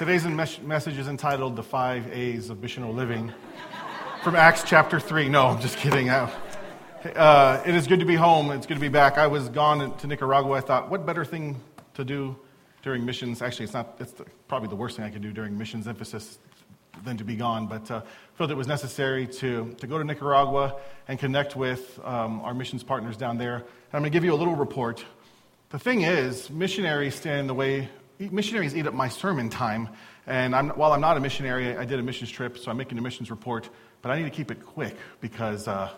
Today's mes- message is entitled The Five A's of Missional Living from Acts chapter 3. No, I'm just kidding. Uh, it is good to be home. It's good to be back. I was gone to Nicaragua. I thought, what better thing to do during missions? Actually, it's not, it's the, probably the worst thing I could do during missions emphasis than to be gone, but uh, felt it was necessary to, to go to Nicaragua and connect with um, our missions partners down there. And I'm going to give you a little report. The thing is, missionaries stand in the way missionaries eat up my sermon time. And I'm, while I'm not a missionary, I did a missions trip, so I'm making a missions report. But I need to keep it quick because uh,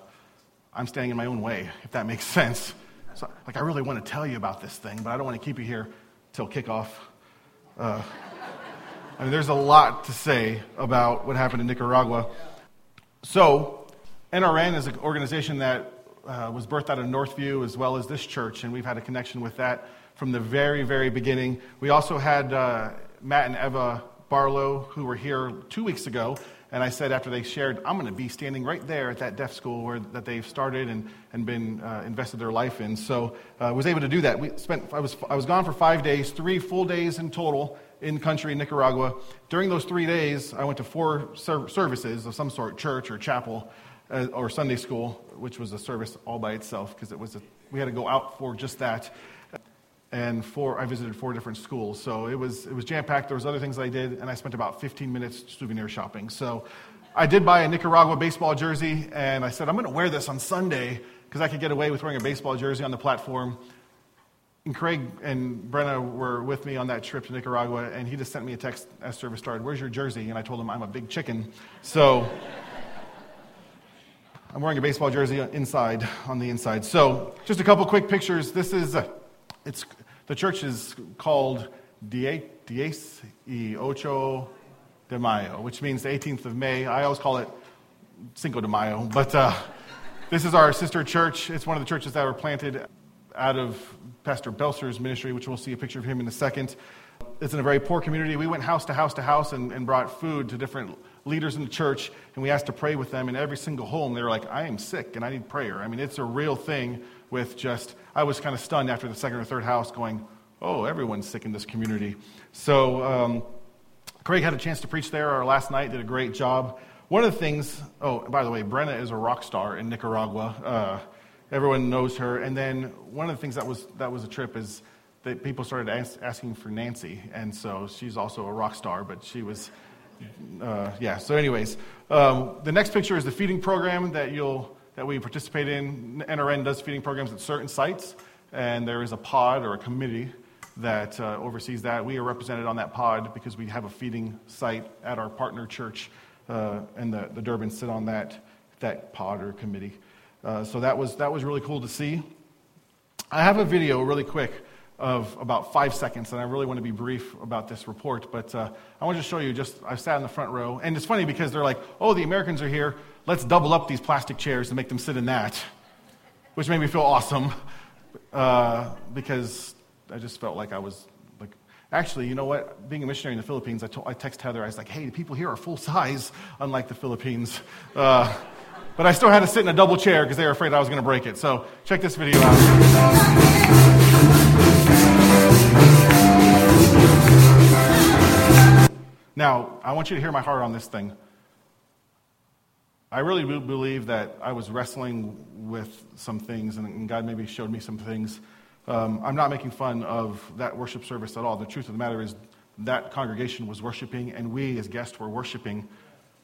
I'm standing in my own way, if that makes sense. So, like, I really want to tell you about this thing, but I don't want to keep you here till kickoff. Uh, I mean, there's a lot to say about what happened in Nicaragua. So, NRN is an organization that uh, was birthed out of Northview as well as this church, and we've had a connection with that from the very, very beginning. We also had uh, Matt and Eva Barlow, who were here two weeks ago. And I said after they shared, I'm going to be standing right there at that deaf school where that they've started and, and been uh, invested their life in. So I uh, was able to do that. We spent, I, was, I was gone for five days, three full days in total in country in Nicaragua. During those three days, I went to four ser- services of some sort, church or chapel uh, or Sunday school, which was a service all by itself because it was a, we had to go out for just that and four, I visited four different schools. So it was, it was jam packed. There was other things I did, and I spent about 15 minutes souvenir shopping. So I did buy a Nicaragua baseball jersey, and I said, I'm going to wear this on Sunday because I could get away with wearing a baseball jersey on the platform. And Craig and Brenna were with me on that trip to Nicaragua, and he just sent me a text as service started, Where's your jersey? And I told him, I'm a big chicken. So I'm wearing a baseball jersey inside, on the inside. So just a couple quick pictures. This is, it's the church is called Diez y Ocho de Mayo, which means the 18th of May. I always call it Cinco de Mayo, but uh, this is our sister church. It's one of the churches that were planted out of Pastor Belser's ministry, which we'll see a picture of him in a second. It's in a very poor community. We went house to house to house and, and brought food to different leaders in the church, and we asked to pray with them. In every single home, they were like, I am sick and I need prayer. I mean, it's a real thing with just, I was kind of stunned after the second or third house going, oh, everyone's sick in this community. So um, Craig had a chance to preach there our last night, did a great job. One of the things, oh, by the way, Brenna is a rock star in Nicaragua. Uh, everyone knows her. And then one of the things that was, that was a trip is that people started ask, asking for Nancy. And so she's also a rock star, but she was, uh, yeah. So, anyways, um, the next picture is the feeding program that you'll that we participate in. NRN does feeding programs at certain sites, and there is a pod or a committee that uh, oversees that. We are represented on that pod because we have a feeding site at our partner church, uh, and the, the Durbans sit on that, that pod or committee. Uh, so that was, that was really cool to see. I have a video really quick of about five seconds, and I really want to be brief about this report. But uh, I want to show you just, I sat in the front row, and it's funny because they're like, oh, the Americans are here let's double up these plastic chairs and make them sit in that, which made me feel awesome uh, because I just felt like I was like, actually, you know what? Being a missionary in the Philippines, I, told, I text Heather, I was like, hey, the people here are full size, unlike the Philippines. Uh, but I still had to sit in a double chair because they were afraid I was going to break it. So check this video out. Now, I want you to hear my heart on this thing. I really believe that I was wrestling with some things, and God maybe showed me some things. Um, I'm not making fun of that worship service at all. The truth of the matter is, that congregation was worshiping, and we as guests were worshiping.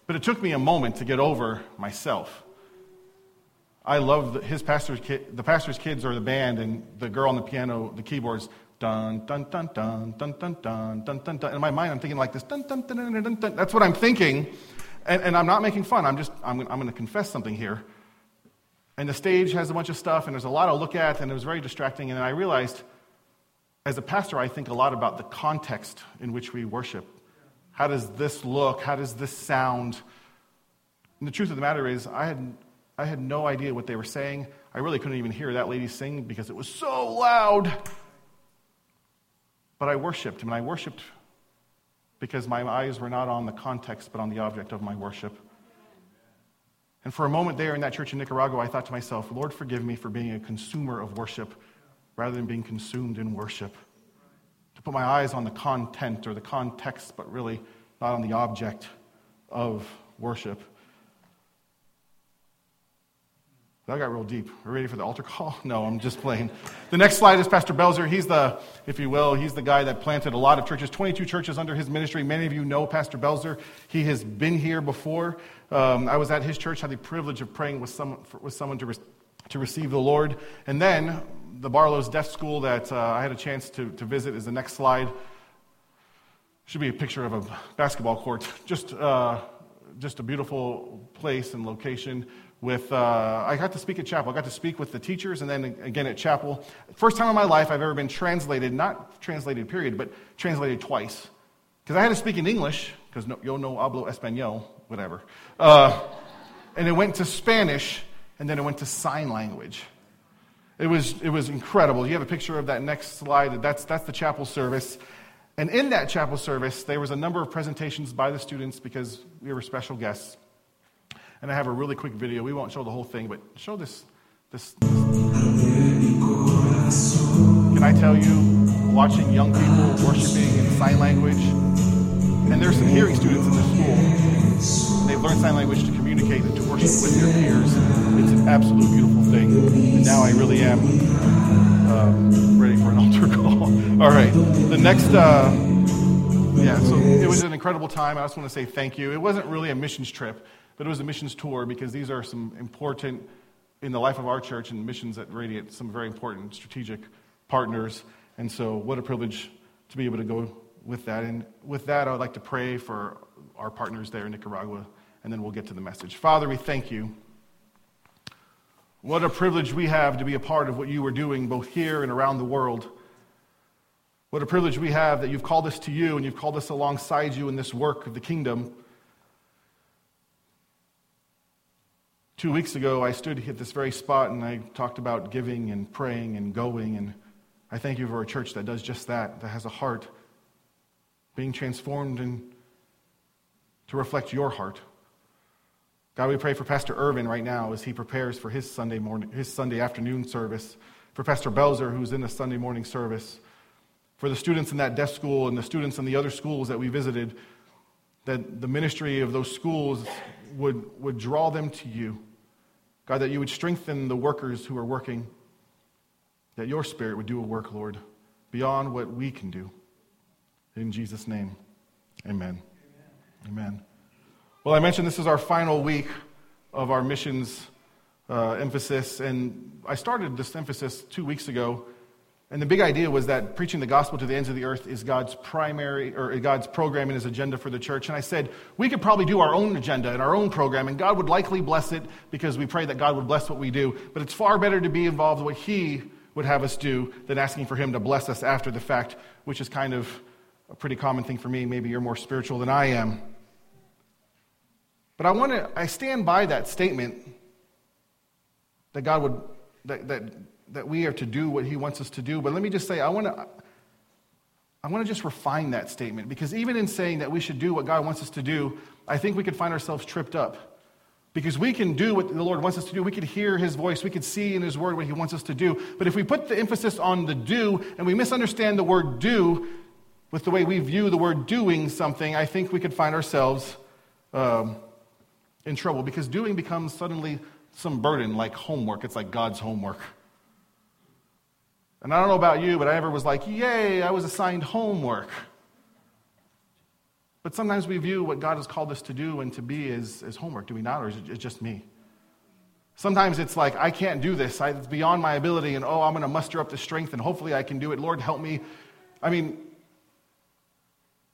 But it took me a moment to get over myself. I love his pastor's kid, the pastor's kids or the band, and the girl on the piano, the keyboards, dun dun dun dun dun dun dun dun dun dun. In my mind, I'm thinking like this, dun dun dun dun dun dun. That's what I'm thinking. And, and I'm not making fun, I'm just, I'm, I'm going to confess something here. And the stage has a bunch of stuff, and there's a lot to look at, and it was very distracting. And I realized, as a pastor, I think a lot about the context in which we worship. How does this look? How does this sound? And the truth of the matter is, I had, I had no idea what they were saying. I really couldn't even hear that lady sing because it was so loud. But I worshiped, and I worshiped because my eyes were not on the context but on the object of my worship. And for a moment there in that church in Nicaragua, I thought to myself, Lord, forgive me for being a consumer of worship rather than being consumed in worship. To put my eyes on the content or the context, but really not on the object of worship. That got real deep. Are ready for the altar call? No, I'm just playing. The next slide is Pastor Belzer. He's the, if you will, he's the guy that planted a lot of churches, 22 churches under his ministry. Many of you know Pastor Belzer. He has been here before. Um, I was at his church, had the privilege of praying with someone, with someone to, re- to receive the Lord. And then the Barlow's Deaf School that uh, I had a chance to, to visit is the next slide. Should be a picture of a basketball court. Just, uh, just a beautiful place and location with uh, i got to speak at chapel. I got to speak with the teachers and then again at chapel. First time in my life i've ever been translated not translated period but translated twice. Because i had to speak in english because no, yo no hablo español whatever. Uh, and it went to spanish and then it went to sign language. It was, it was incredible. You have a picture of that next slide. That's, that's the chapel service. And in that chapel service there was a number of presentations by the students because we were special guests and I have a really quick video. We won't show the whole thing, but show this. this. Can I tell you, watching young people worshiping in sign language, and there's some hearing students in this school. They've learned sign language to communicate and to worship with their peers. It's an absolute beautiful thing. And now I really am um, ready for an altar call. All right. The next. Uh, yeah, so it was an incredible time. I just want to say thank you. It wasn't really a missions trip but it was a missions tour because these are some important, in the life of our church and missions at Radiant, some very important strategic partners. And so, what a privilege to be able to go with that. And with that, I would like to pray for our partners there in Nicaragua, and then we'll get to the message. Father, we thank you. What a privilege we have to be a part of what you are doing both here and around the world. What a privilege we have that you've called us to you and you've called us alongside you in this work of the kingdom. Two weeks ago, I stood at this very spot and I talked about giving and praying and going. And I thank you for a church that does just that, that has a heart being transformed and to reflect your heart. God, we pray for Pastor Irvin right now as he prepares for his Sunday morning, his Sunday afternoon service, for Pastor Belzer, who's in the Sunday morning service, for the students in that deaf school and the students in the other schools that we visited, that the ministry of those schools would, would draw them to you. God, that you would strengthen the workers who are working, that your spirit would do a work, Lord, beyond what we can do. In Jesus' name, amen. Amen. amen. Well, I mentioned this is our final week of our missions uh, emphasis, and I started this emphasis two weeks ago and the big idea was that preaching the gospel to the ends of the earth is God's primary, or God's program and his agenda for the church. And I said, we could probably do our own agenda and our own program, and God would likely bless it because we pray that God would bless what we do. But it's far better to be involved in what he would have us do than asking for him to bless us after the fact, which is kind of a pretty common thing for me. Maybe you're more spiritual than I am. But I want to, I stand by that statement that God would, that, that that we are to do what he wants us to do. But let me just say, I want to. I want to just refine that statement because even in saying that we should do what God wants us to do, I think we could find ourselves tripped up. Because we can do what the Lord wants us to do. We could hear His voice. We could see in His Word what He wants us to do. But if we put the emphasis on the do and we misunderstand the word do with the way we view the word doing something, I think we could find ourselves um, in trouble because doing becomes suddenly some burden like homework. It's like God's homework. And I don't know about you, but I ever was like, yay, I was assigned homework. But sometimes we view what God has called us to do and to be as, as homework, do we not? Or is it just me? Sometimes it's like, I can't do this. I, it's beyond my ability, and oh, I'm going to muster up the strength, and hopefully I can do it. Lord, help me. I mean,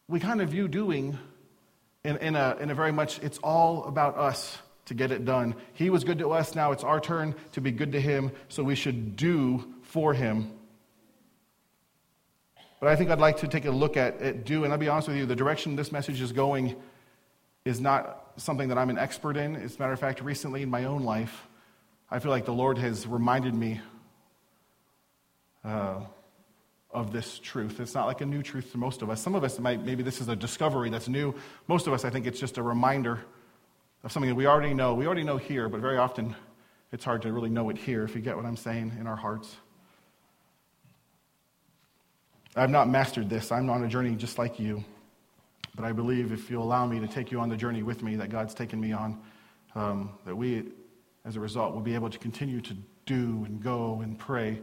we kind of view doing in, in, a, in a very much, it's all about us to get it done. He was good to us, now it's our turn to be good to Him, so we should do for him. But I think I'd like to take a look at, it. do, and I'll be honest with you, the direction this message is going is not something that I'm an expert in. As a matter of fact, recently in my own life, I feel like the Lord has reminded me uh, of this truth. It's not like a new truth to most of us. Some of us might, maybe this is a discovery that's new. Most of us, I think it's just a reminder of something that we already know. We already know here, but very often it's hard to really know it here, if you get what I'm saying, in our hearts. I've not mastered this. I'm on a journey just like you. But I believe if you allow me to take you on the journey with me that God's taken me on, um, that we, as a result, will be able to continue to do and go and pray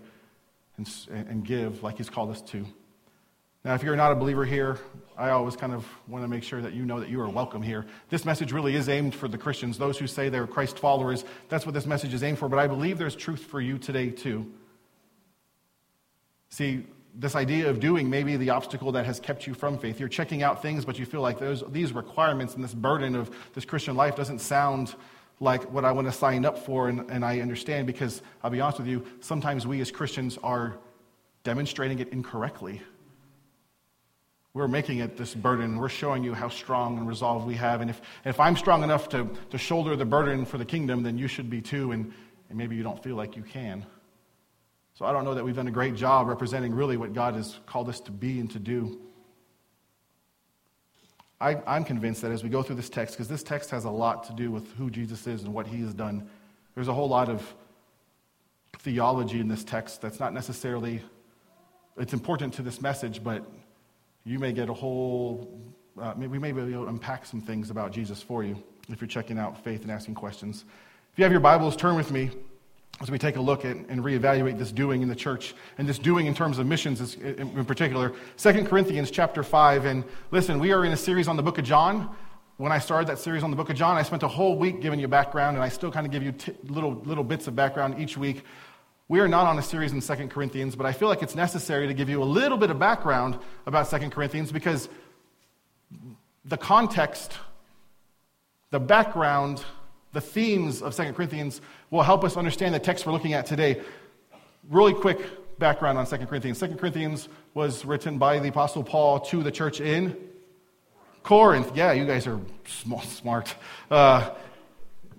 and, and give like He's called us to. Now, if you're not a believer here, I always kind of want to make sure that you know that you are welcome here. This message really is aimed for the Christians, those who say they're Christ followers. That's what this message is aimed for. But I believe there's truth for you today, too. See, this idea of doing may be the obstacle that has kept you from faith. You're checking out things, but you feel like those, these requirements and this burden of this Christian life doesn't sound like what I want to sign up for. And, and I understand because I'll be honest with you, sometimes we as Christians are demonstrating it incorrectly. We're making it this burden. We're showing you how strong and resolve we have. And if, if I'm strong enough to, to shoulder the burden for the kingdom, then you should be too. And, and maybe you don't feel like you can. So I don't know that we've done a great job representing really what God has called us to be and to do. I, am convinced that as we go through this text, because this text has a lot to do with who Jesus is and what he has done, there's a whole lot of theology in this text that's not necessarily, it's important to this message, but you may get a whole, uh, we may be able to unpack some things about Jesus for you if you're checking out faith and asking questions. If you have your Bibles, turn with me as we take a look at and reevaluate this doing in the church and this doing in terms of missions in particular. 2 Corinthians chapter 5. And listen, we are in a series on the book of John. When I started that series on the book of John, I spent a whole week giving you background, and I still kind of give you t- little, little bits of background each week. We are not on a series in 2 Corinthians, but I feel like it's necessary to give you a little bit of background about 2 Corinthians because the context, the background, the themes of 2 Corinthians will help us understand the text we're looking at today. Really quick background on 2 Corinthians. 2 Corinthians was written by the Apostle Paul to the church in Corinth. Yeah, you guys are smart. Uh,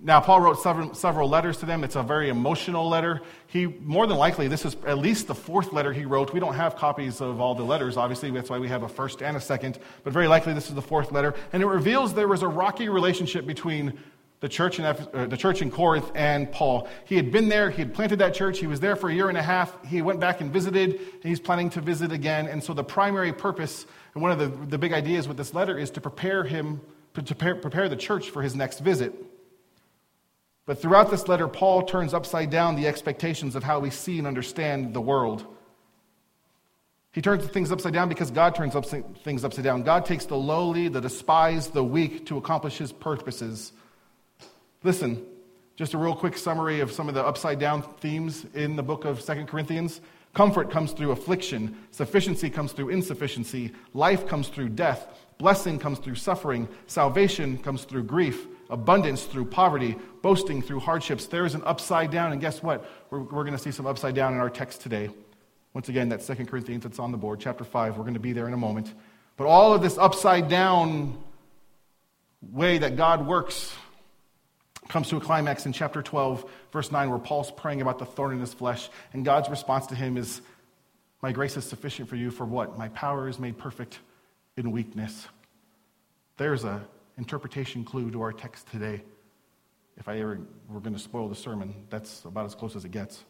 now, Paul wrote several, several letters to them. It's a very emotional letter. He, more than likely, this is at least the fourth letter he wrote. We don't have copies of all the letters, obviously. That's why we have a first and a second. But very likely, this is the fourth letter. And it reveals there was a rocky relationship between the church, in, uh, the church in Corinth and Paul. He had been there, he had planted that church, he was there for a year and a half. He went back and visited, and he's planning to visit again. And so, the primary purpose and one of the, the big ideas with this letter is to prepare him, to prepare the church for his next visit. But throughout this letter, Paul turns upside down the expectations of how we see and understand the world. He turns things upside down because God turns things upside down. God takes the lowly, the despised, the weak to accomplish his purposes. Listen, just a real quick summary of some of the upside down themes in the book of Second Corinthians. Comfort comes through affliction, sufficiency comes through insufficiency, life comes through death, blessing comes through suffering, salvation comes through grief, abundance through poverty, boasting through hardships. There is an upside down, and guess what? We're, we're going to see some upside down in our text today. Once again, that Second Corinthians that's on the board, chapter 5. We're going to be there in a moment. But all of this upside down way that God works comes to a climax in chapter 12, verse 9, where Paul's praying about the thorn in his flesh. And God's response to him is, My grace is sufficient for you for what? My power is made perfect in weakness. There's an interpretation clue to our text today. If I ever were going to spoil the sermon, that's about as close as it gets.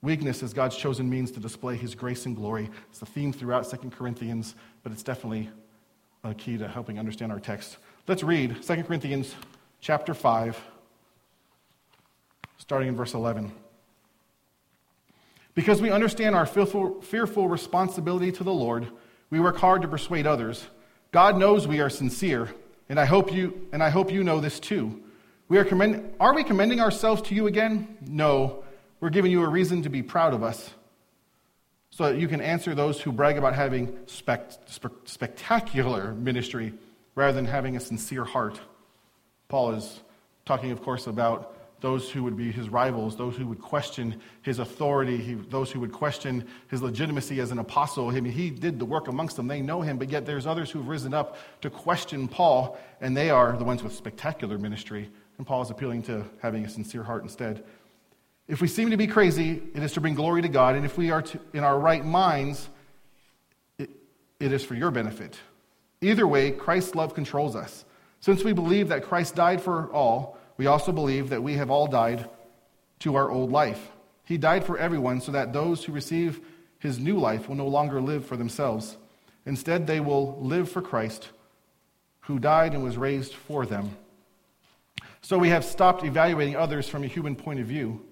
Weakness is God's chosen means to display his grace and glory. It's the theme throughout 2 Corinthians, but it's definitely a key to helping understand our text. Let's read 2 Corinthians chapter 5, starting in verse 11. Because we understand our fearful, fearful responsibility to the Lord, we work hard to persuade others. God knows we are sincere, and I hope you, and I hope you know this too. We are, commend, are we commending ourselves to you again? No. We're giving you a reason to be proud of us so that you can answer those who brag about having spect, spectacular ministry rather than having a sincere heart. Paul is talking, of course, about those who would be his rivals, those who would question his authority, he, those who would question his legitimacy as an apostle. I mean, he did the work amongst them. They know him, but yet there's others who've risen up to question Paul, and they are the ones with spectacular ministry. And Paul is appealing to having a sincere heart instead. If we seem to be crazy, it is to bring glory to God, and if we are to, in our right minds, it, it is for your benefit. Either way, Christ's love controls us. Since we believe that Christ died for all, we also believe that we have all died to our old life. He died for everyone so that those who receive his new life will no longer live for themselves. Instead, they will live for Christ, who died and was raised for them. So we have stopped evaluating others from a human point of view.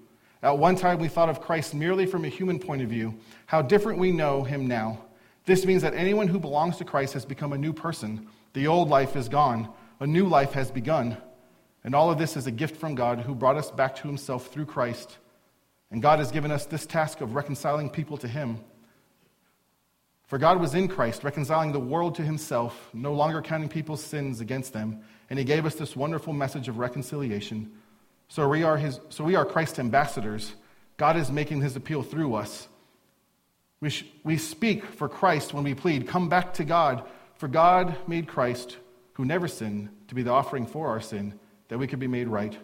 At one time, we thought of Christ merely from a human point of view. How different we know him now. This means that anyone who belongs to Christ has become a new person. The old life is gone, a new life has begun. And all of this is a gift from God who brought us back to himself through Christ. And God has given us this task of reconciling people to him. For God was in Christ, reconciling the world to himself, no longer counting people's sins against them, and he gave us this wonderful message of reconciliation. So we are, his, so we are Christ's ambassadors. God is making his appeal through us. We, sh- we speak for Christ when we plead, Come back to God, for God made Christ, who never sinned, to be the offering for our sin, that we could be made right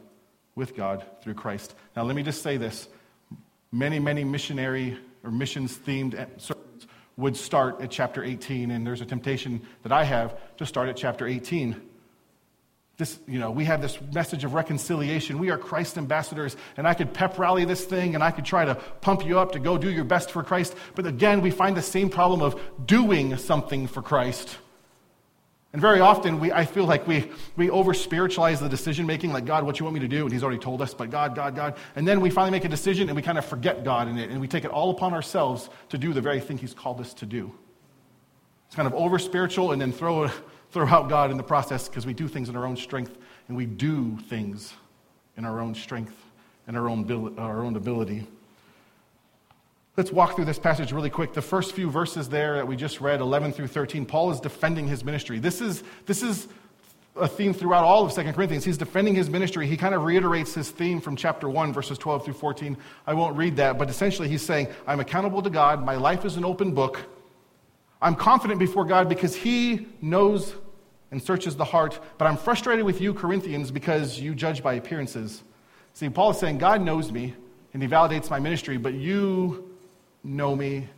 with God through Christ. Now, let me just say this many, many missionary or missions themed sermons would start at chapter 18, and there's a temptation that I have to start at chapter 18 this, you know, we have this message of reconciliation. We are Christ ambassadors, and I could pep rally this thing and I could try to pump you up to go do your best for Christ. But again, we find the same problem of doing something for Christ. And very often, we, I feel like we, we over spiritualize the decision making, like, God, what you want me to do? And He's already told us, but God, God, God. And then we finally make a decision and we kind of forget God in it, and we take it all upon ourselves to do the very thing He's called us to do. It's kind of over spiritual and then throw throw out God in the process because we do things in our own strength and we do things in our own strength and our own, our own ability. Let's walk through this passage really quick. The first few verses there that we just read, 11 through 13, Paul is defending his ministry. This is, this is a theme throughout all of 2 Corinthians. He's defending his ministry. He kind of reiterates his theme from chapter 1, verses 12 through 14. I won't read that, but essentially he's saying, I'm accountable to God. My life is an open book. I'm confident before God because He knows and searches the heart, but I'm frustrated with you, Corinthians, because you judge by appearances. See, Paul is saying, God knows me and He validates my ministry, but you know me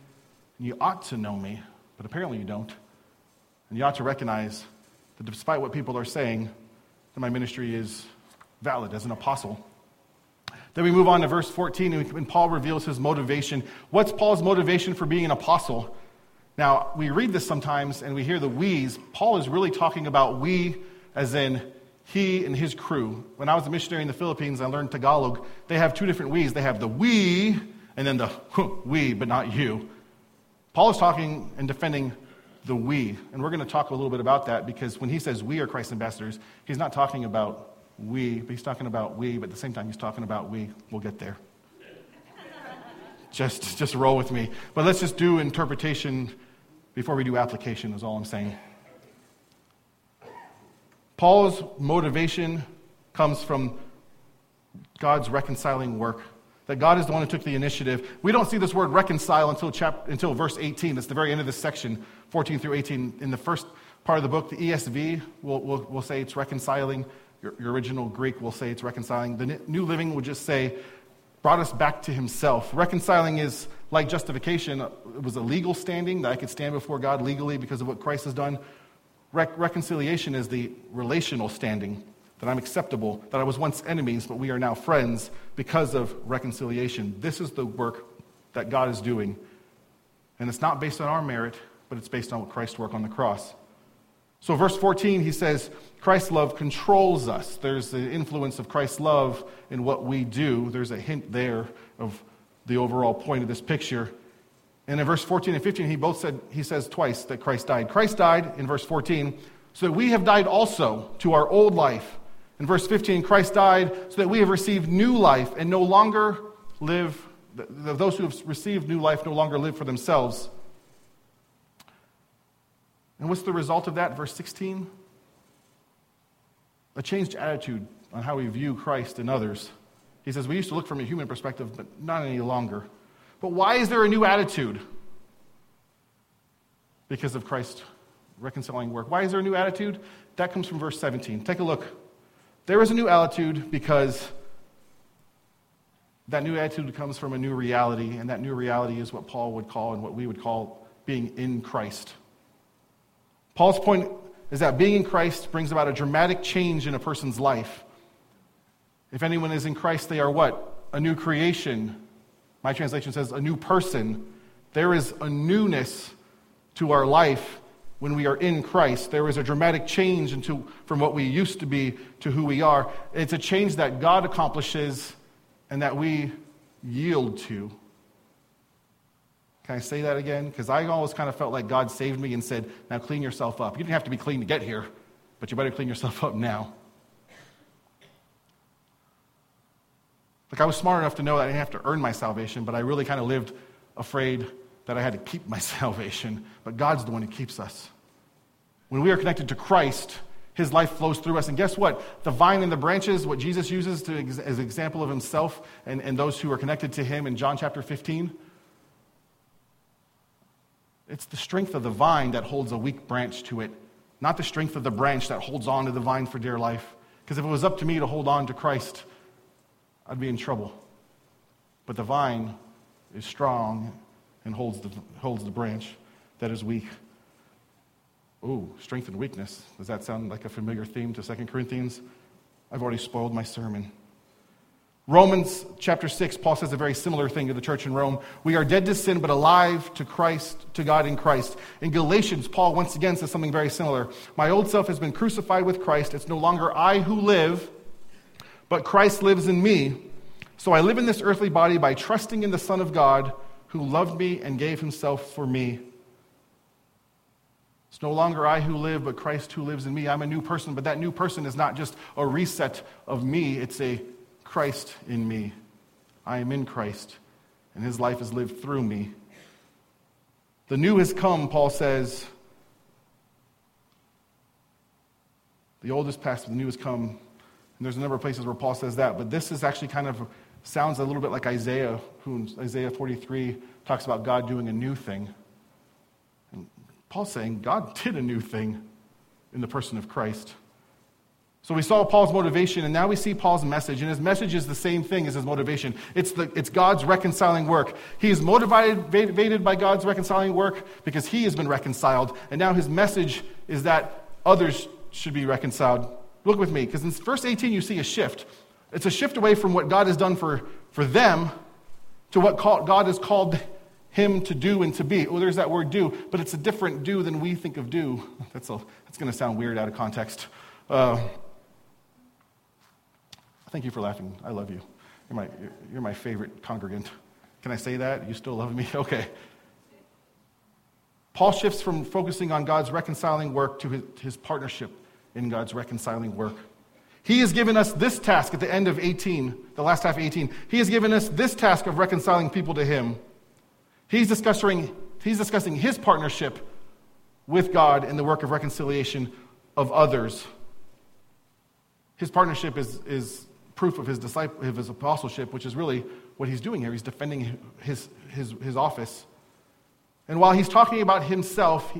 and you ought to know me, but apparently you don't. And you ought to recognize that despite what people are saying, that my ministry is valid as an apostle. Then we move on to verse 14, and Paul reveals his motivation. What's Paul's motivation for being an apostle? Now, we read this sometimes and we hear the we's. Paul is really talking about we as in he and his crew. When I was a missionary in the Philippines, I learned Tagalog. They have two different we's. They have the we and then the we, but not you. Paul is talking and defending the we. And we're going to talk a little bit about that because when he says we are Christ's ambassadors, he's not talking about we, but he's talking about we, but at the same time, he's talking about we. We'll get there. just, just roll with me. But let's just do interpretation before we do application, is all I'm saying. Paul's motivation comes from God's reconciling work. That God is the one who took the initiative. We don't see this word reconcile until, chap- until verse 18. It's the very end of this section, 14 through 18. In the first part of the book, the ESV will, will, will say it's reconciling. Your, your, original Greek will say it's reconciling. The New Living would just say, brought us back to himself. Reconciling is like justification, it was a legal standing that I could stand before God legally because of what Christ has done. Re- reconciliation is the relational standing that I'm acceptable, that I was once enemies, but we are now friends because of reconciliation. This is the work that God is doing. And it's not based on our merit, but it's based on what Christ's work on the cross. So, verse 14, he says, Christ's love controls us. There's the influence of Christ's love in what we do. There's a hint there of the overall point of this picture. And in verse 14 and 15, he both said, he says twice that Christ died. Christ died in verse 14, so that we have died also to our old life. In verse 15, Christ died so that we have received new life and no longer live, those who have received new life no longer live for themselves. And what's the result of that? Verse 16? A changed attitude on how we view Christ and others. He says, We used to look from a human perspective, but not any longer. But why is there a new attitude? Because of Christ's reconciling work. Why is there a new attitude? That comes from verse 17. Take a look. There is a new attitude because that new attitude comes from a new reality, and that new reality is what Paul would call and what we would call being in Christ. Paul's point is that being in Christ brings about a dramatic change in a person's life. If anyone is in Christ, they are what? A new creation. My translation says a new person. There is a newness to our life when we are in Christ. There is a dramatic change into, from what we used to be to who we are. It's a change that God accomplishes and that we yield to. Can I say that again? Because I always kind of felt like God saved me and said, Now clean yourself up. You didn't have to be clean to get here, but you better clean yourself up now. Like I was smart enough to know that I didn't have to earn my salvation, but I really kind of lived afraid that I had to keep my salvation. But God's the one who keeps us. When we are connected to Christ, his life flows through us. And guess what? The vine and the branches, what Jesus uses to, as an example of himself and, and those who are connected to him in John chapter 15, it's the strength of the vine that holds a weak branch to it, not the strength of the branch that holds on to the vine for dear life. Because if it was up to me to hold on to Christ, I'd be in trouble. But the vine is strong and holds the, holds the branch that is weak. Ooh, strength and weakness. Does that sound like a familiar theme to 2 Corinthians? I've already spoiled my sermon. Romans chapter 6, Paul says a very similar thing to the church in Rome. We are dead to sin, but alive to Christ, to God in Christ. In Galatians, Paul once again says something very similar. My old self has been crucified with Christ. It's no longer I who live, but Christ lives in me. So I live in this earthly body by trusting in the Son of God who loved me and gave himself for me. It's no longer I who live, but Christ who lives in me. I'm a new person, but that new person is not just a reset of me, it's a Christ in me. I am in Christ, and his life is lived through me. The new has come, Paul says. The old is past, the new has come. And there's a number of places where Paul says that, but this is actually kind of sounds a little bit like Isaiah, who in Isaiah 43 talks about God doing a new thing. And Paul's saying God did a new thing in the person of Christ. So we saw Paul's motivation, and now we see Paul's message. And his message is the same thing as his motivation it's, the, it's God's reconciling work. He is motivated by God's reconciling work because he has been reconciled. And now his message is that others should be reconciled. Look with me, because in verse 18 you see a shift. It's a shift away from what God has done for, for them to what God has called him to do and to be. Oh, there's that word do, but it's a different do than we think of do. That's, that's going to sound weird out of context. Uh, thank you for laughing. I love you. You're my, you're my favorite congregant. Can I say that? You still love me? Okay. Paul shifts from focusing on God's reconciling work to his, his partnership in God's reconciling work. He has given us this task at the end of 18, the last half of 18. He has given us this task of reconciling people to Him. He's discussing, he's discussing His partnership with God in the work of reconciliation of others. His partnership is, is proof of his, disciple, of his apostleship, which is really what he's doing here. He's defending his, his, his office. And while he's talking about himself,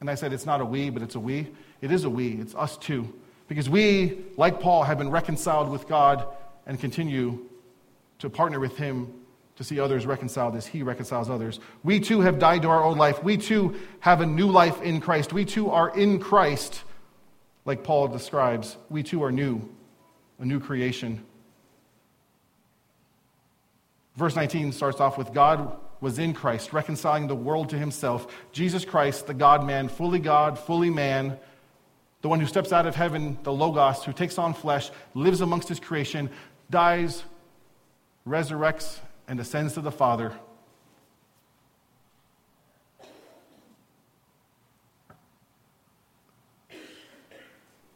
and I said it's not a we, but it's a we, it is a we, it's us too. Because we, like Paul, have been reconciled with God and continue to partner with Him to see others reconciled as He reconciles others. We too have died to our old life. We too have a new life in Christ. We too are in Christ, like Paul describes. We too are new, a new creation. Verse 19 starts off with God was in Christ, reconciling the world to himself. Jesus Christ, the God man, fully God, fully man the one who steps out of heaven, the Logos, who takes on flesh, lives amongst his creation, dies, resurrects, and ascends to the Father.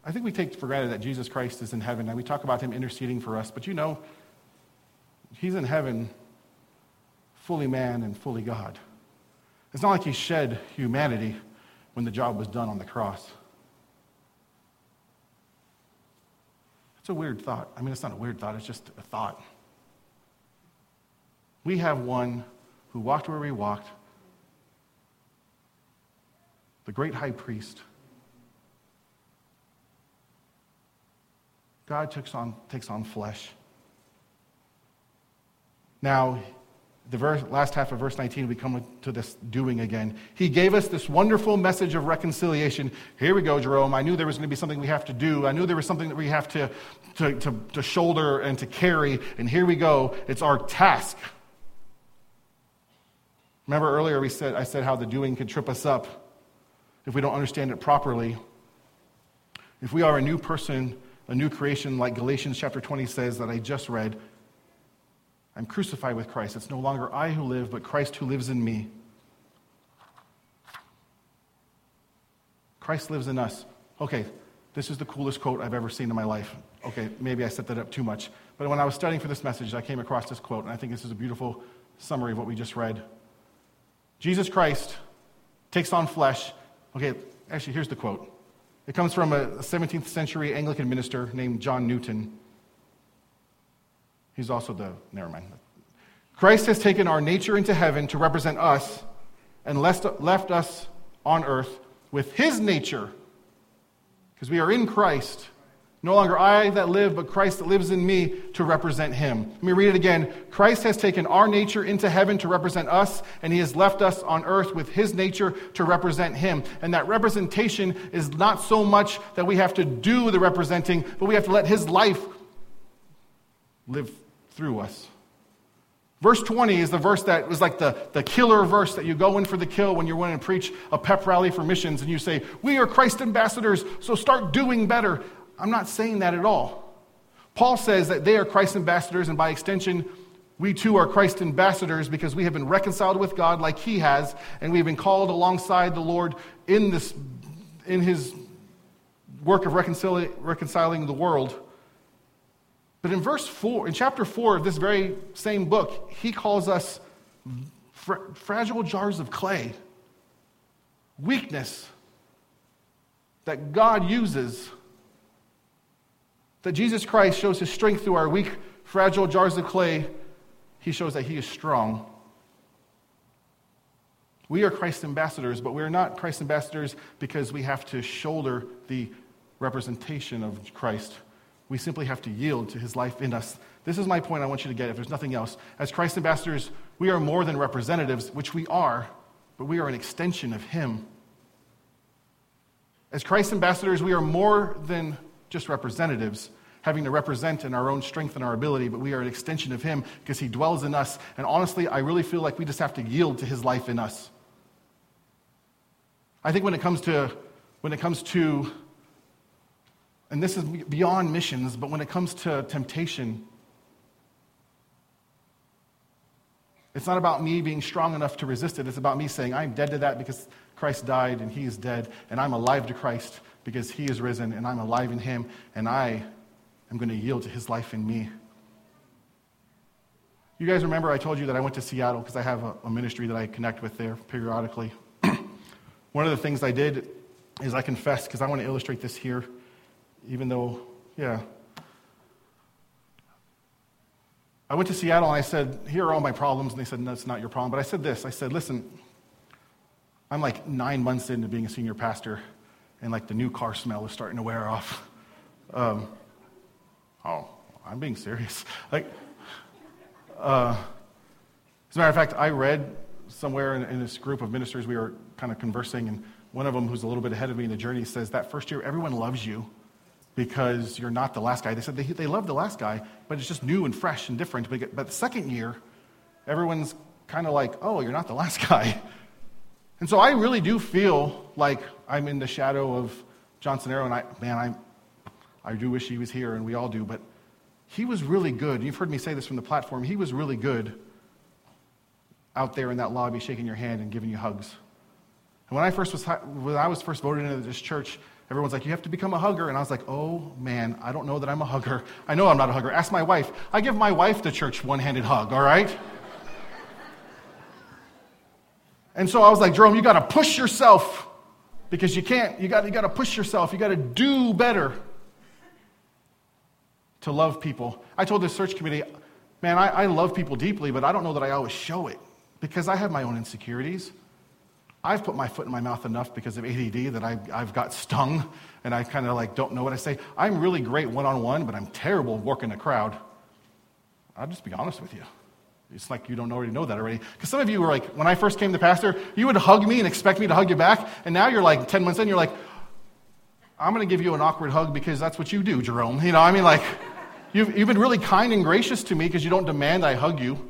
I think we take for granted that Jesus Christ is in heaven and we talk about him interceding for us, but you know, he's in heaven fully man and fully God. It's not like he shed humanity when the job was done on the cross. A weird thought. I mean, it's not a weird thought, it's just a thought. We have one who walked where we walked, the great high priest. God takes on, takes on flesh. Now, the verse, last half of verse 19, we come to this doing again. He gave us this wonderful message of reconciliation. Here we go, Jerome. I knew there was going to be something we have to do. I knew there was something that we have to, to, to, to shoulder and to carry. And here we go. It's our task. Remember earlier we said, I said how the doing can trip us up if we don't understand it properly. If we are a new person, a new creation, like Galatians chapter 20 says that I just read, I'm crucified with Christ. It's no longer I who live, but Christ who lives in me. Christ lives in us. Okay, this is the coolest quote I've ever seen in my life. Okay, maybe I set that up too much. But when I was studying for this message, I came across this quote, and I think this is a beautiful summary of what we just read. Jesus Christ takes on flesh. Okay, actually, here's the quote. It comes from a 17th century Anglican minister named John Newton. He's also the, never mind. Christ has taken our nature into heaven to represent us and left, us on earth with his nature, because we are in Christ. No longer I that live, but Christ that lives in me to represent him. Let me read it again. Christ has taken our nature into heaven to represent us, and he has left us on earth with his nature to represent him. And that representation is not so much that we have to do the representing, but we have to let his life live through us. Verse 20 is the verse that was like the, the killer verse that you go in for the kill when you're going to preach a pep rally for missions and you say, We are Christ ambassadors, so start doing better. I'm not saying that at all. Paul says that they are Christ ambassadors, and by extension, we too are Christ ambassadors because we have been reconciled with God like he has, and we have been called alongside the Lord in, this, in his work of reconciling, reconciling the world. But in verse 4, in chapter 4 of this very same book, he calls us fra- fragile jars of clay, weakness that God uses, that Jesus Christ shows his strength through our weak, fragile jars of clay. He shows that he is strong. We are Christ's ambassadors, but we are not Christ's ambassadors because we have to shoulder the representation of Christ. We simply have to yield to his life in us. This is my point I want you to get if there's nothing else. As Christ ambassadors, we are more than representatives, which we are, but we are an extension of him. As Christ ambassadors, we are more than just representatives, having to represent in our own strength and our ability, but we are an extension of him because he dwells in us. And honestly, I really feel like we just have to yield to his life in us. I think when it comes to when it comes to and this is beyond missions, but when it comes to temptation, it's not about me being strong enough to resist it. It's about me saying, I'm dead to that because Christ died and he is dead, and I'm alive to Christ because he is risen and I'm alive in him, and I am going to yield to his life in me. You guys remember I told you that I went to Seattle because I have a, a ministry that I connect with there periodically. One of the things I did is I confessed, because I want to illustrate this here even though, yeah. I went to Seattle and I said, Here are all my problems. And they said, it's not your problem. But I said this I said, Listen, I'm like nine months into being a senior pastor, and like the new car smell is starting to wear off. Um, oh, I'm being serious. Like, uh, as a matter of fact, I read somewhere in, in, this group of ministers, we were kind of conversing, and one of them, who's a little bit ahead of me in the journey, says that first year, everyone loves you because you're not the last guy. They said they, they love the last guy, but it's just new and fresh and different. But, but the second year, everyone's kind of like, oh, you're not the last guy. And so I really do feel like I'm in the shadow of Johnson Arrow, and I, man, I, I do wish he was here, and we all do, but he was really good. You've heard me say this from the platform. He was really good out there in that lobby shaking your hand and giving you hugs. And when I first was, when I was first voted into this church, Everyone's like, you have to become a hugger. And I was like, oh man, I don't know that I'm a hugger. I know I'm not a hugger. Ask my wife. I give my wife the church one handed hug, all right? and so I was like, Jerome, you got to push yourself because you can't. You got you to push yourself. You got to do better to love people. I told the search committee, man, I, I love people deeply, but I don't know that I always show it because I have my own insecurities. I've put my foot in my mouth enough because of ADD that I, I've got stung and I kind of like don't know what I say. I'm really great one on one, but I'm terrible working a crowd. I'll just be honest with you. It's like you don't already know that already. Because some of you were like, when I first came to pastor, you would hug me and expect me to hug you back. And now you're like 10 months in, you're like, I'm going to give you an awkward hug because that's what you do, Jerome. You know, I mean, like, you've, you've been really kind and gracious to me because you don't demand I hug you.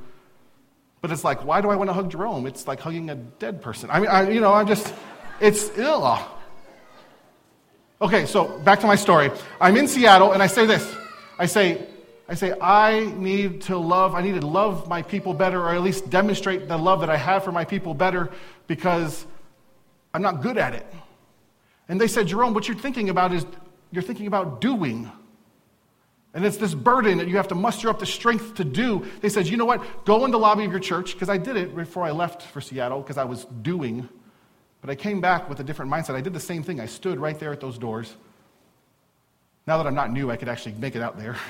But it's like, why do I want to hug Jerome? It's like hugging a dead person. I mean, I, you know, I'm just, it's ill. Okay, so back to my story. I'm in Seattle and I say this. I say, I say, I need to love, I need to love my people better, or at least demonstrate the love that I have for my people better because I'm not good at it. And they said, Jerome, what you're thinking about is you're thinking about doing. And it's this burden that you have to muster up the strength to do. They said, you know what? Go in the lobby of your church, because I did it before I left for Seattle, because I was doing. But I came back with a different mindset. I did the same thing. I stood right there at those doors. Now that I'm not new, I could actually make it out there.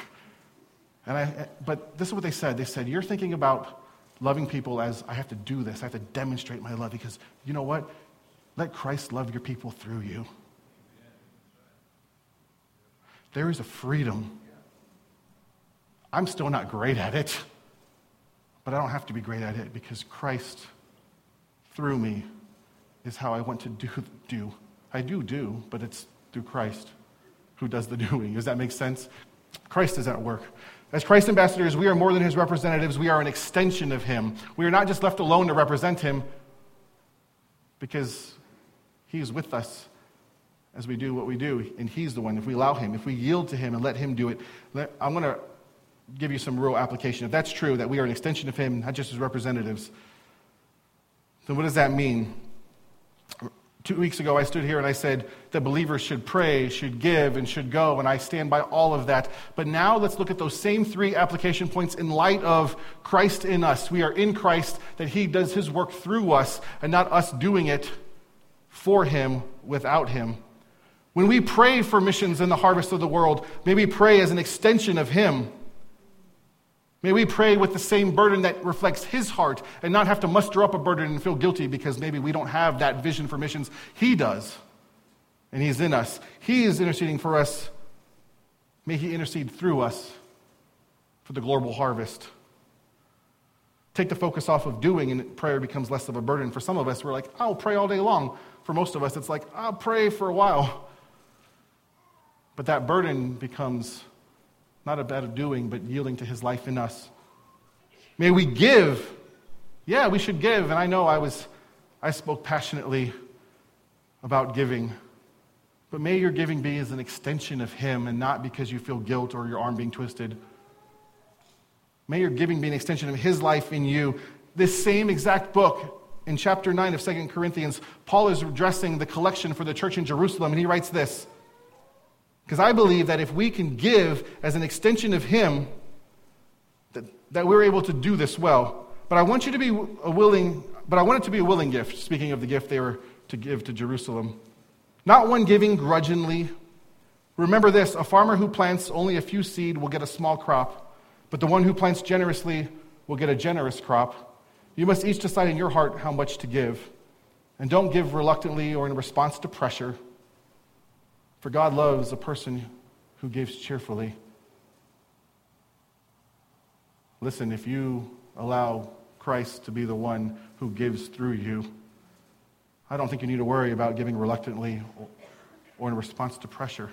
And I, but this is what they said. They said, You're thinking about loving people as I have to do this. I have to demonstrate my love because you know what? Let Christ love your people through you. There is a freedom. I'm still not great at it, but I don't have to be great at it because Christ through me is how I want to do. do. I do do, but it's through Christ who does the doing. Does that make sense? Christ is at work. As Christ ambassadors, we are more than his representatives. We are an extension of him. We are not just left alone to represent him because he is with us as we do what we do, and he's the one. If we allow him, if we yield to him and let him do it, I'm going to give you some real application. If that's true, that we are an extension of him, not just his representatives, then what does that mean? Two weeks ago, I stood here and I said that believers should pray, should give, and should go, and I stand by all of that. But now let's look at those same three application points in light of Christ in us. We are in Christ, that He does His work through us, and not us doing it for Him without Him. When we pray for missions in the harvest of the world, may we pray as an extension of Him. May we pray with the same burden that reflects His heart and not have to muster up a burden and feel guilty because maybe we don't have that vision for missions. He does, and He's in us. He is interceding for us. May He intercede through us for the global harvest. Take the focus off of doing, and prayer becomes less of a burden. For some of us, we're like, I'll pray all day long. For most of us, it's like, I'll pray for a while. But that burden becomes not about doing, but yielding to his life in us. May we give. Yeah, we should give. And I know I was I spoke passionately about giving. But may your giving be as an extension of him and not because you feel guilt or your arm being twisted. May your giving be an extension of his life in you. This same exact book in chapter 9 of 2 Corinthians, Paul is addressing the collection for the church in Jerusalem, and he writes this because I believe that if we can give as an extension of Him, that, that we're able to do this well. But I want you to be a willing, but I want it to be a willing gift, speaking of the gift they were to give to Jerusalem. Not one giving grudgingly. Remember this a farmer who plants only a few seed will get a small crop, but the one who plants generously will get a generous crop. You must each decide in your heart how much to give. And don't give reluctantly or in response to pressure for God loves a person who gives cheerfully. Listen, if you allow Christ to be the one who gives through you, I don't think you need to worry about giving reluctantly or in response to pressure.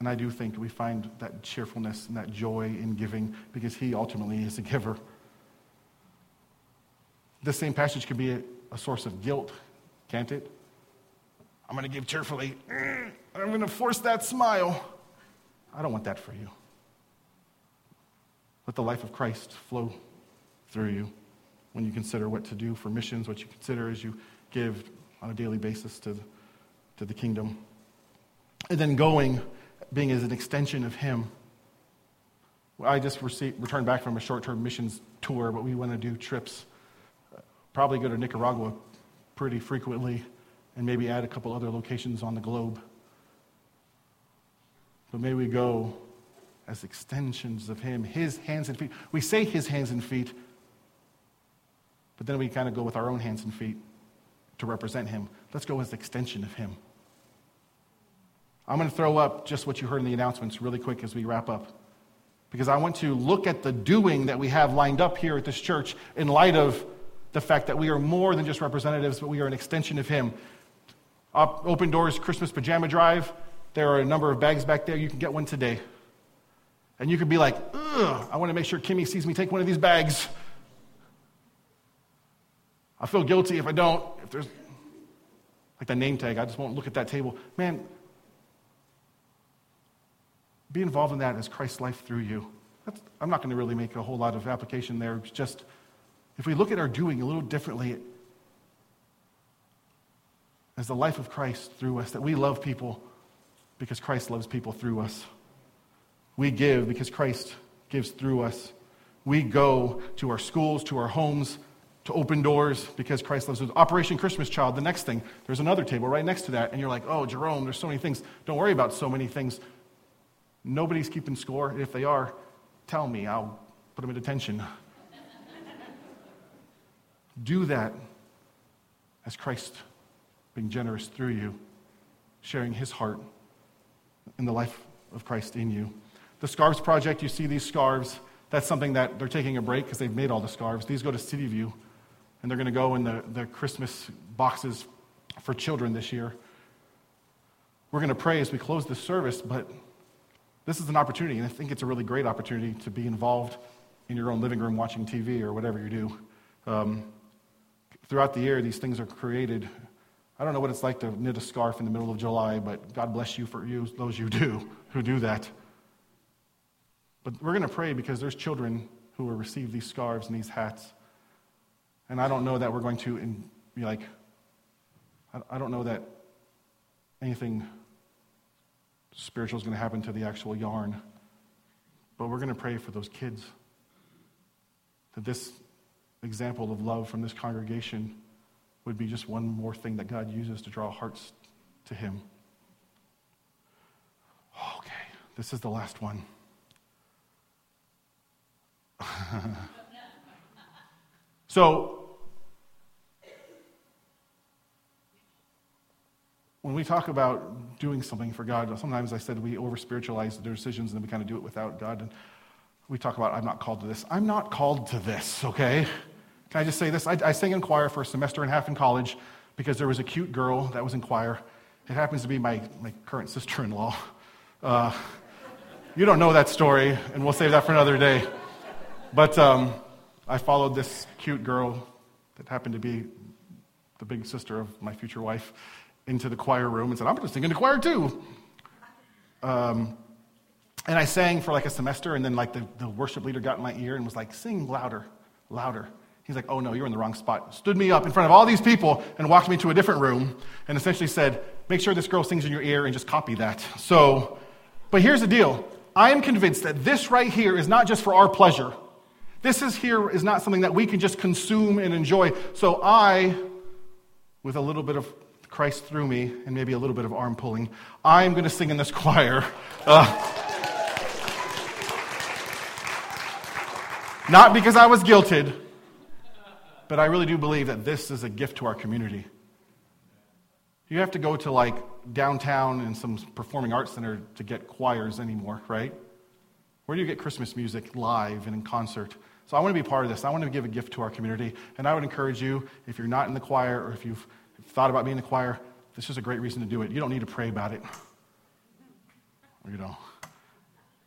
And I do think we find that cheerfulness and that joy in giving because He ultimately is a giver. This same passage could be a, a source of guilt, can't it? I'm going to give cheerfully. Mm, I'm going to force that smile. I don't want that for you. Let the life of Christ flow through you when you consider what to do for missions, what you consider as you give on a daily basis to, to the kingdom. And then going, being as an extension of Him. I just received, returned back from a short term missions tour, but we want to do trips probably go to Nicaragua pretty frequently and maybe add a couple other locations on the globe. But may we go as extensions of Him, His hands and feet. We say His hands and feet, but then we kind of go with our own hands and feet to represent Him. Let's go as extension of Him. I'm going to throw up just what you heard in the announcements really quick as we wrap up. Because I want to look at the doing that we have lined up here at this church in light of the fact that we are more than just representatives, but we are an extension of Him. Open Doors Christmas Pajama Drive. There are a number of bags back there. You can get one today. And you could be like, ugh, I want to make sure Kimmy sees me take one of these bags. I feel guilty if I don't. If there's like the name tag, I just won't look at that table. Man, be involved in that as Christ's life through you. That's, I'm not going to really make a whole lot of application there. It's just if we look at our doing a little differently as the life of Christ through us, that we love people because Christ loves people through us. We give because Christ gives through us. We go to our schools, to our homes, to open doors because Christ loves us. Operation Christmas Child, the next thing, there's another table right next to that, and you're like, oh, Jerome, there's so many things. Don't worry about so many things. Nobody's keeping score. If they are, tell me. I'll put them in detention. Do that as Christ being generous through you, sharing his heart in the life of Christ in you. The Scarves Project, you see these scarves. That's something that they're taking a break because they've made all the scarves. These go to City View, and they're going to go in the, the Christmas boxes for children this year. We're going to pray as we close this service, but this is an opportunity, and I think it's a really great opportunity to be involved in your own living room watching TV or whatever you do. Um, throughout the year, these things are created I don't know what it's like to knit a scarf in the middle of July, but God bless you for you, those you do who do that. But we're going to pray because there's children who will receive these scarves and these hats. And I don't know that we're going to be like, I don't know that anything spiritual is going to happen to the actual yarn. But we're going to pray for those kids. That this example of love from this congregation would be just one more thing that God uses to draw hearts to Him. Okay, this is the last one. so, when we talk about doing something for God, sometimes I said we over spiritualize the decisions and then we kind of do it without God. And we talk about, I'm not called to this. I'm not called to this, okay? Can I just say this? I, I sang in choir for a semester and a half in college because there was a cute girl that was in choir. It happens to be my, my current sister in law. Uh, you don't know that story, and we'll save that for another day. But um, I followed this cute girl that happened to be the big sister of my future wife into the choir room and said, I'm going to sing in the choir too. Um, and I sang for like a semester, and then like the, the worship leader got in my ear and was like, sing louder, louder. He's like, oh no, you're in the wrong spot. Stood me up in front of all these people and walked me to a different room and essentially said, make sure this girl sings in your ear and just copy that. So, but here's the deal. I am convinced that this right here is not just for our pleasure. This is here is not something that we can just consume and enjoy. So I, with a little bit of Christ through me and maybe a little bit of arm pulling, I'm going to sing in this choir. Uh, not because I was guilted, but I really do believe that this is a gift to our community. You have to go to like downtown and some performing arts center to get choirs anymore, right? Where do you get Christmas music live and in concert? So I want to be part of this. I want to give a gift to our community. And I would encourage you, if you're not in the choir or if you've thought about being in the choir, this is a great reason to do it. You don't need to pray about it. You know.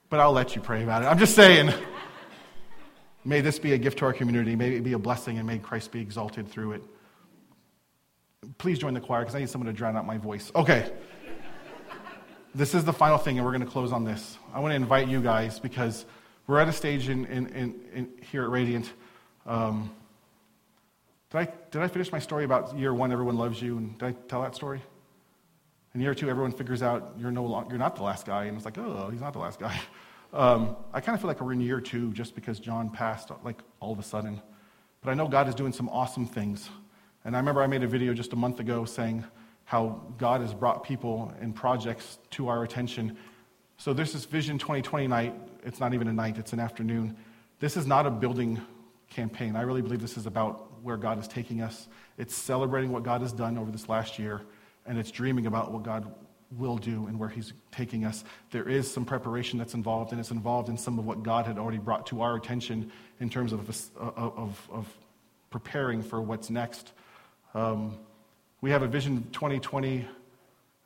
But I'll let you pray about it. I'm just saying. May this be a gift to our community. May it be a blessing, and may Christ be exalted through it. Please join the choir because I need someone to drown out my voice. Okay. this is the final thing, and we're going to close on this. I want to invite you guys because we're at a stage in, in, in, in here at Radiant. Um, did, I, did I finish my story about year one, everyone loves you? And did I tell that story? In year two, everyone figures out you're, no long, you're not the last guy, and it's like, oh, he's not the last guy. Um, I kind of feel like we're in year two just because John passed, like all of a sudden. But I know God is doing some awesome things. And I remember I made a video just a month ago saying how God has brought people and projects to our attention. So there's this Vision 2020 night. It's not even a night, it's an afternoon. This is not a building campaign. I really believe this is about where God is taking us. It's celebrating what God has done over this last year, and it's dreaming about what God will do and where He's taking us. There is some preparation that's involved, and it's involved in some of what God had already brought to our attention in terms of, of, of preparing for what's next. Um, we have a Vision 2020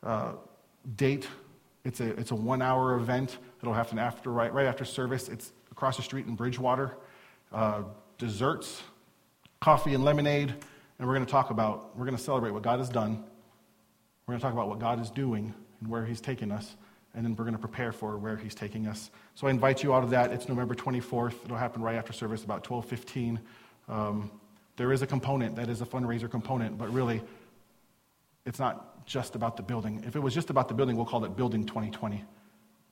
uh, date It's a, it's a one hour event. It'll happen after, right, right after service. It's across the street in Bridgewater. Uh, desserts, coffee and lemonade. And we're going to talk about, we're going to celebrate what God has done. We're going to talk about what God is doing and where He's taking us. And then we're going to prepare for where He's taking us. So I invite you out of that. It's November 24th. It'll happen right after service, about 12:15. Um, there is a component that is a fundraiser component, but really, it's not just about the building. If it was just about the building, we'll call it Building 2020.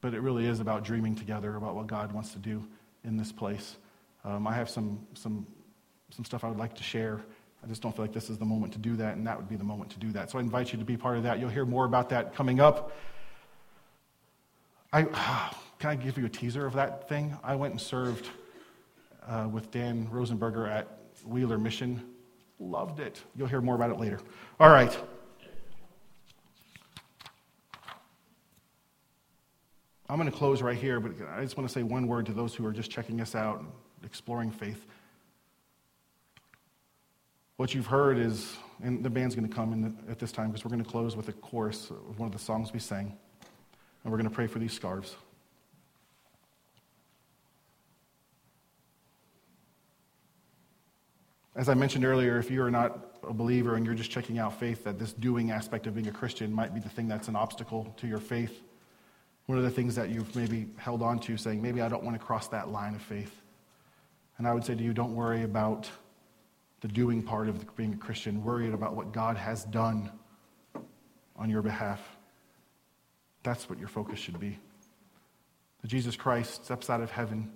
But it really is about dreaming together about what God wants to do in this place. Um, I have some, some, some stuff I would like to share. I just don't feel like this is the moment to do that, and that would be the moment to do that. So I invite you to be part of that. You'll hear more about that coming up. I, can I give you a teaser of that thing? I went and served uh, with Dan Rosenberger at Wheeler Mission. Loved it. You'll hear more about it later. All right. I'm going to close right here, but I just want to say one word to those who are just checking us out and exploring faith. What you've heard is, and the band's going to come in at this time because we're going to close with a chorus of one of the songs we sang, and we're going to pray for these scarves. As I mentioned earlier, if you are not a believer and you're just checking out faith, that this doing aspect of being a Christian might be the thing that's an obstacle to your faith. One of the things that you've maybe held on to, saying, maybe I don't want to cross that line of faith. And I would say to you, don't worry about the doing part of being a Christian. worried about what God has done on your behalf. That's what your focus should be. That Jesus Christ steps out of heaven,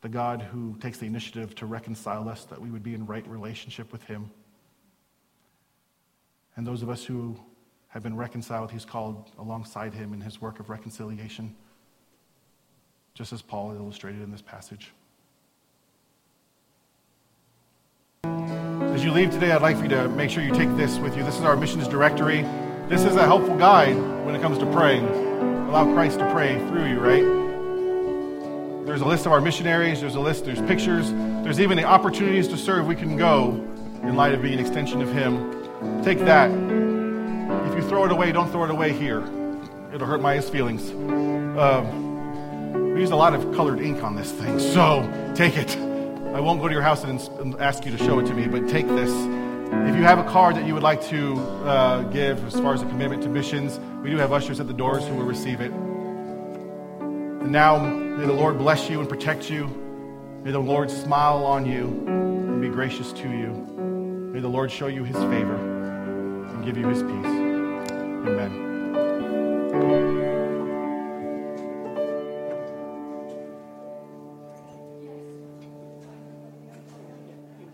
the God who takes the initiative to reconcile us, that we would be in right relationship with Him. And those of us who have been reconciled, He's called alongside Him in His work of reconciliation, just as Paul illustrated in this passage. As you leave today, I'd like for you to make sure you take this with you. This is our missions directory. This is a helpful guide when it comes to praying. Allow Christ to pray through you, right? There's a list of our missionaries, there's a list, there's pictures, there's even the opportunities to serve we can go in light of being an extension of Him. Take that. If you throw it away, don't throw it away here. It'll hurt Maya's feelings. Um, we use a lot of colored ink on this thing, so take it. I won't go to your house and ask you to show it to me, but take this. If you have a card that you would like to uh, give as far as a commitment to missions, we do have ushers at the doors who will receive it. And now, may the Lord bless you and protect you. May the Lord smile on you and be gracious to you. May the Lord show you his favor and give you his peace. Amen.